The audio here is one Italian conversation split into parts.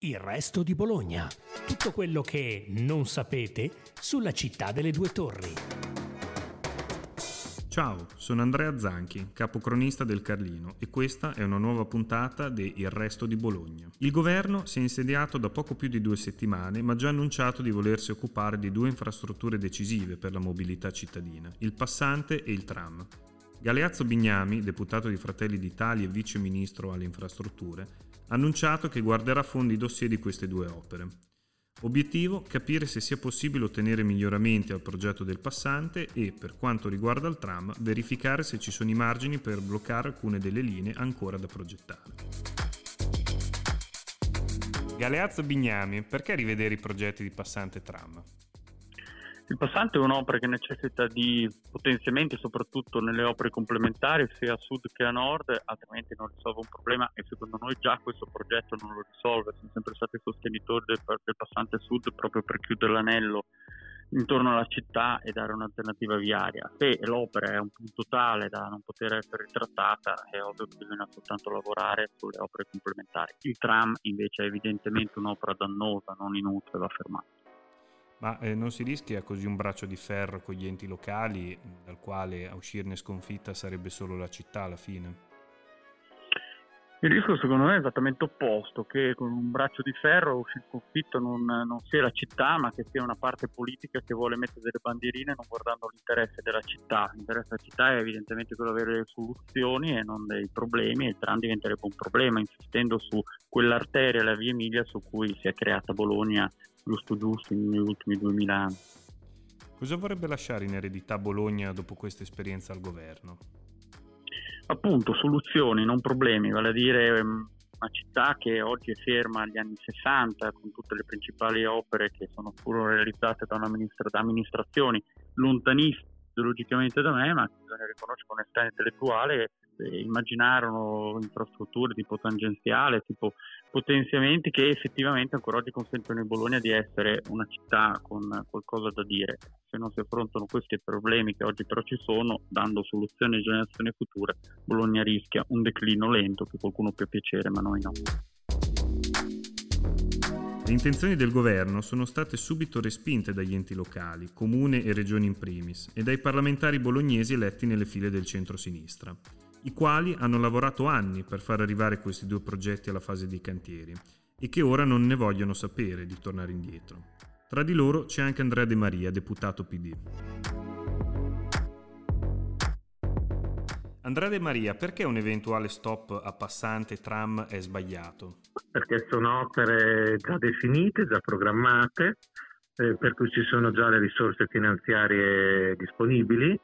Il resto di Bologna. Tutto quello che non sapete sulla città delle due torri. Ciao, sono Andrea Zanchi, capocronista del Carlino e questa è una nuova puntata di Il resto di Bologna. Il governo si è insediato da poco più di due settimane ma ha già annunciato di volersi occupare di due infrastrutture decisive per la mobilità cittadina, il passante e il tram. Galeazzo Bignami, deputato di Fratelli d'Italia e vice ministro alle infrastrutture, annunciato che guarderà a fondo i dossier di queste due opere. Obiettivo capire se sia possibile ottenere miglioramenti al progetto del passante e, per quanto riguarda il tram, verificare se ci sono i margini per bloccare alcune delle linee ancora da progettare. Galeazzo Bignami, perché rivedere i progetti di passante tram? Il passante è un'opera che necessita di potenziamenti soprattutto nelle opere complementari sia a sud che a nord, altrimenti non risolve un problema e secondo noi già questo progetto non lo risolve. Siamo sempre stati sostenitori del, del passante sud proprio per chiudere l'anello intorno alla città e dare un'alternativa viaria. Se l'opera è un punto tale da non poter essere ritrattata, è ovvio che bisogna soltanto lavorare sulle opere complementari. Il tram invece è evidentemente un'opera dannosa, non inutile, va fermata. Ma eh, non si rischia così un braccio di ferro con gli enti locali, dal quale a uscirne sconfitta sarebbe solo la città alla fine? Il rischio secondo me è esattamente opposto, che con un braccio di ferro uscire sconfitto non, non, sia la città, ma che sia una parte politica che vuole mettere delle bandierine non guardando l'interesse della città. L'interesse della città è evidentemente quello di avere soluzioni e non dei problemi e il tram diventerebbe un problema, insistendo su quell'arteria, la via Emilia, su cui si è creata Bologna giusto giusto negli ultimi 2000 anni. Cosa vorrebbe lasciare in eredità Bologna dopo questa esperienza al governo? Appunto, soluzioni, non problemi, vale a dire ehm, una città che oggi è ferma agli anni 60 con tutte le principali opere che sono pure realizzate da, da amministrazioni lontanissime ideologicamente da me, ma bisogna riconoscere con onestà intellettuale eh, immaginarono infrastrutture tipo tangenziale, tipo potenziamenti che effettivamente ancora oggi consentono in Bologna di essere una città con qualcosa da dire. Se non si affrontano questi problemi che oggi però ci sono, dando soluzioni alle generazioni future, Bologna rischia un declino lento che qualcuno può piacere, ma noi no. Le intenzioni del governo sono state subito respinte dagli enti locali, comune e regioni in primis, e dai parlamentari bolognesi eletti nelle file del centro-sinistra i quali hanno lavorato anni per far arrivare questi due progetti alla fase dei cantieri e che ora non ne vogliono sapere di tornare indietro. Tra di loro c'è anche Andrea De Maria, deputato PD. Andrea De Maria, perché un eventuale stop a passante tram è sbagliato? Perché sono opere già definite, già programmate, eh, per cui ci sono già le risorse finanziarie disponibili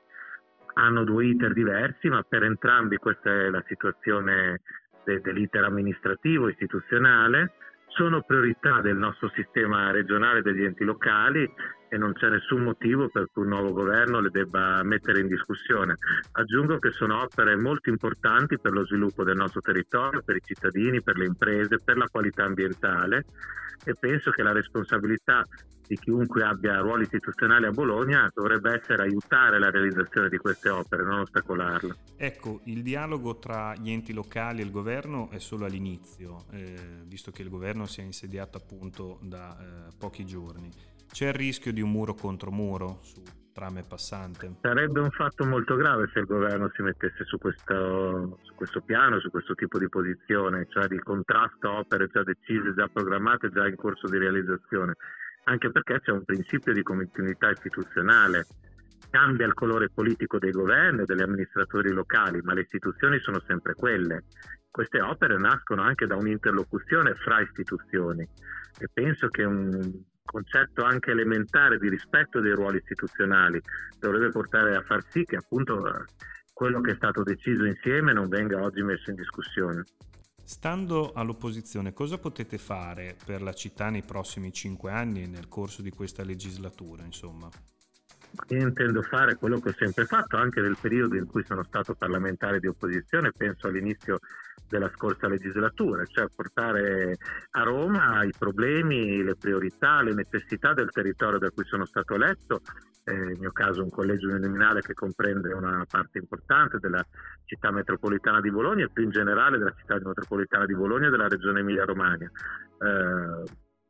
hanno due iter diversi, ma per entrambi questa è la situazione de- dell'iter amministrativo istituzionale. Sono priorità del nostro sistema regionale degli enti locali e non c'è nessun motivo per cui un nuovo governo le debba mettere in discussione. Aggiungo che sono opere molto importanti per lo sviluppo del nostro territorio, per i cittadini, per le imprese, per la qualità ambientale e penso che la responsabilità di chiunque abbia ruoli istituzionali a Bologna dovrebbe essere aiutare la realizzazione di queste opere, non ostacolarla. Ecco, il dialogo tra gli enti locali e il governo è solo all'inizio, eh, visto che il governo si è insediato appunto da eh, pochi giorni. C'è il rischio di un muro contro muro su tram e passante? Sarebbe un fatto molto grave se il governo si mettesse su questo, su questo piano, su questo tipo di posizione, cioè di contrasto a opere già decise, già programmate, già in corso di realizzazione anche perché c'è un principio di continuità istituzionale. Cambia il colore politico dei governi e degli amministratori locali, ma le istituzioni sono sempre quelle. Queste opere nascono anche da un'interlocuzione fra istituzioni e penso che un concetto anche elementare di rispetto dei ruoli istituzionali dovrebbe portare a far sì che appunto quello che è stato deciso insieme non venga oggi messo in discussione. Stando all'opposizione, cosa potete fare per la città nei prossimi cinque anni e nel corso di questa legislatura, insomma? Io intendo fare quello che ho sempre fatto, anche nel periodo in cui sono stato parlamentare di opposizione, penso all'inizio della scorsa legislatura, cioè portare a Roma i problemi, le priorità, le necessità del territorio da cui sono stato eletto, eh, nel mio caso un collegio uninominale che comprende una parte importante della città metropolitana di Bologna e più in generale della città metropolitana di Bologna e della regione Emilia-Romagna. Eh,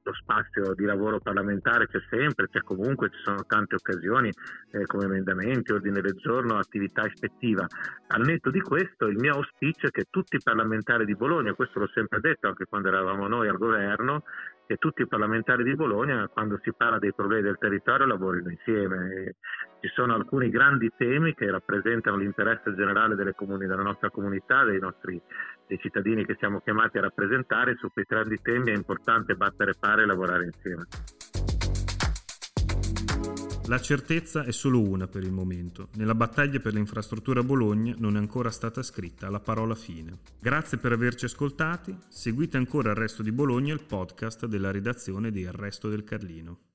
lo spazio di lavoro parlamentare c'è sempre, c'è comunque, ci sono tante occasioni eh, come emendamenti, ordine del giorno, attività ispettiva. Al netto di questo il mio auspicio è che tutti i parlamentari di Bologna, questo l'ho sempre detto anche quando eravamo noi al governo, che tutti i parlamentari di Bologna quando si parla dei problemi del territorio lavorino insieme. Ci sono alcuni grandi temi che rappresentano l'interesse generale comuni, della nostra comunità, dei nostri dei cittadini che siamo chiamati a rappresentare, su quei grandi temi è importante battere pari e lavorare insieme. La certezza è solo una per il momento. Nella battaglia per l'infrastruttura a Bologna non è ancora stata scritta la parola fine. Grazie per averci ascoltati. Seguite ancora il resto di Bologna, il podcast della redazione di Il Resto del Carlino.